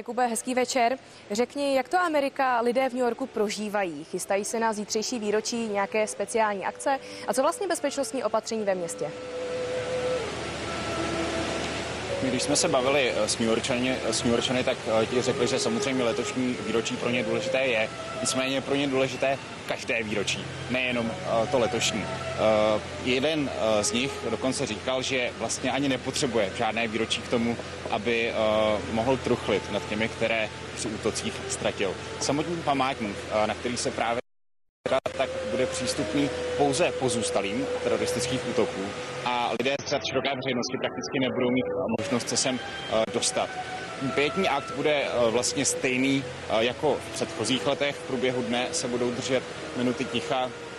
Jakube, hezký večer. Řekni, jak to Amerika lidé v New Yorku prožívají? Chystají se na zítřejší výročí nějaké speciální akce? A co vlastně bezpečnostní opatření ve městě? Když jsme se bavili eh, s New, Yorkčany, s New Yorkčany, tak eh, ti řekli, že samozřejmě letošní výročí pro ně důležité je. Nicméně pro ně důležité každé výročí, nejenom eh, to letošní. Jeden z nich dokonce říkal, že vlastně ani nepotřebuje žádné výročí k tomu, aby mohl truchlit nad těmi, které při útocích ztratil. Samotný památník, na který se právě tak bude přístupný pouze pozůstalým teroristických útoků a lidé z široké veřejnosti prakticky nebudou mít možnost se sem eh, dostat. Pětní akt bude eh, vlastně stejný eh, jako v předchozích letech. V průběhu dne se budou držet minuty ticha Eh,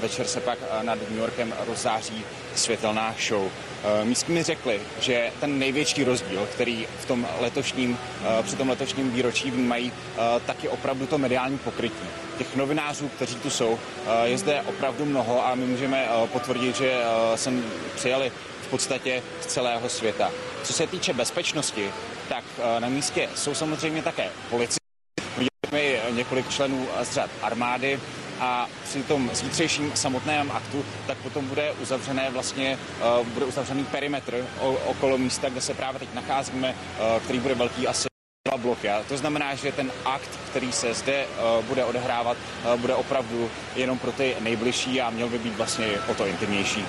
večer se pak eh, nad New Yorkem rozzáří světelná show. Eh, místní mi řekli, že ten největší rozdíl, který v tom letošním, při tom letošním výročí vnímají, tak je opravdu to mediální pokrytí. Těch novinářů, kteří tu jsou, je zde opravdu mnoho a my můžeme potvrdit, že sem přijeli v podstatě z celého světa. Co se týče bezpečnosti, tak na místě jsou samozřejmě také policie. Několik členů z řad armády, a při tom zítřejším samotném aktu, tak potom bude uzavřené vlastně, uh, bude uzavřený perimetr okolo místa, kde se právě teď nacházíme, uh, který bude velký asi dva bloky. To znamená, že ten akt, který se zde uh, bude odehrávat, uh, bude opravdu jenom pro ty nejbližší a měl by být vlastně o to intimnější.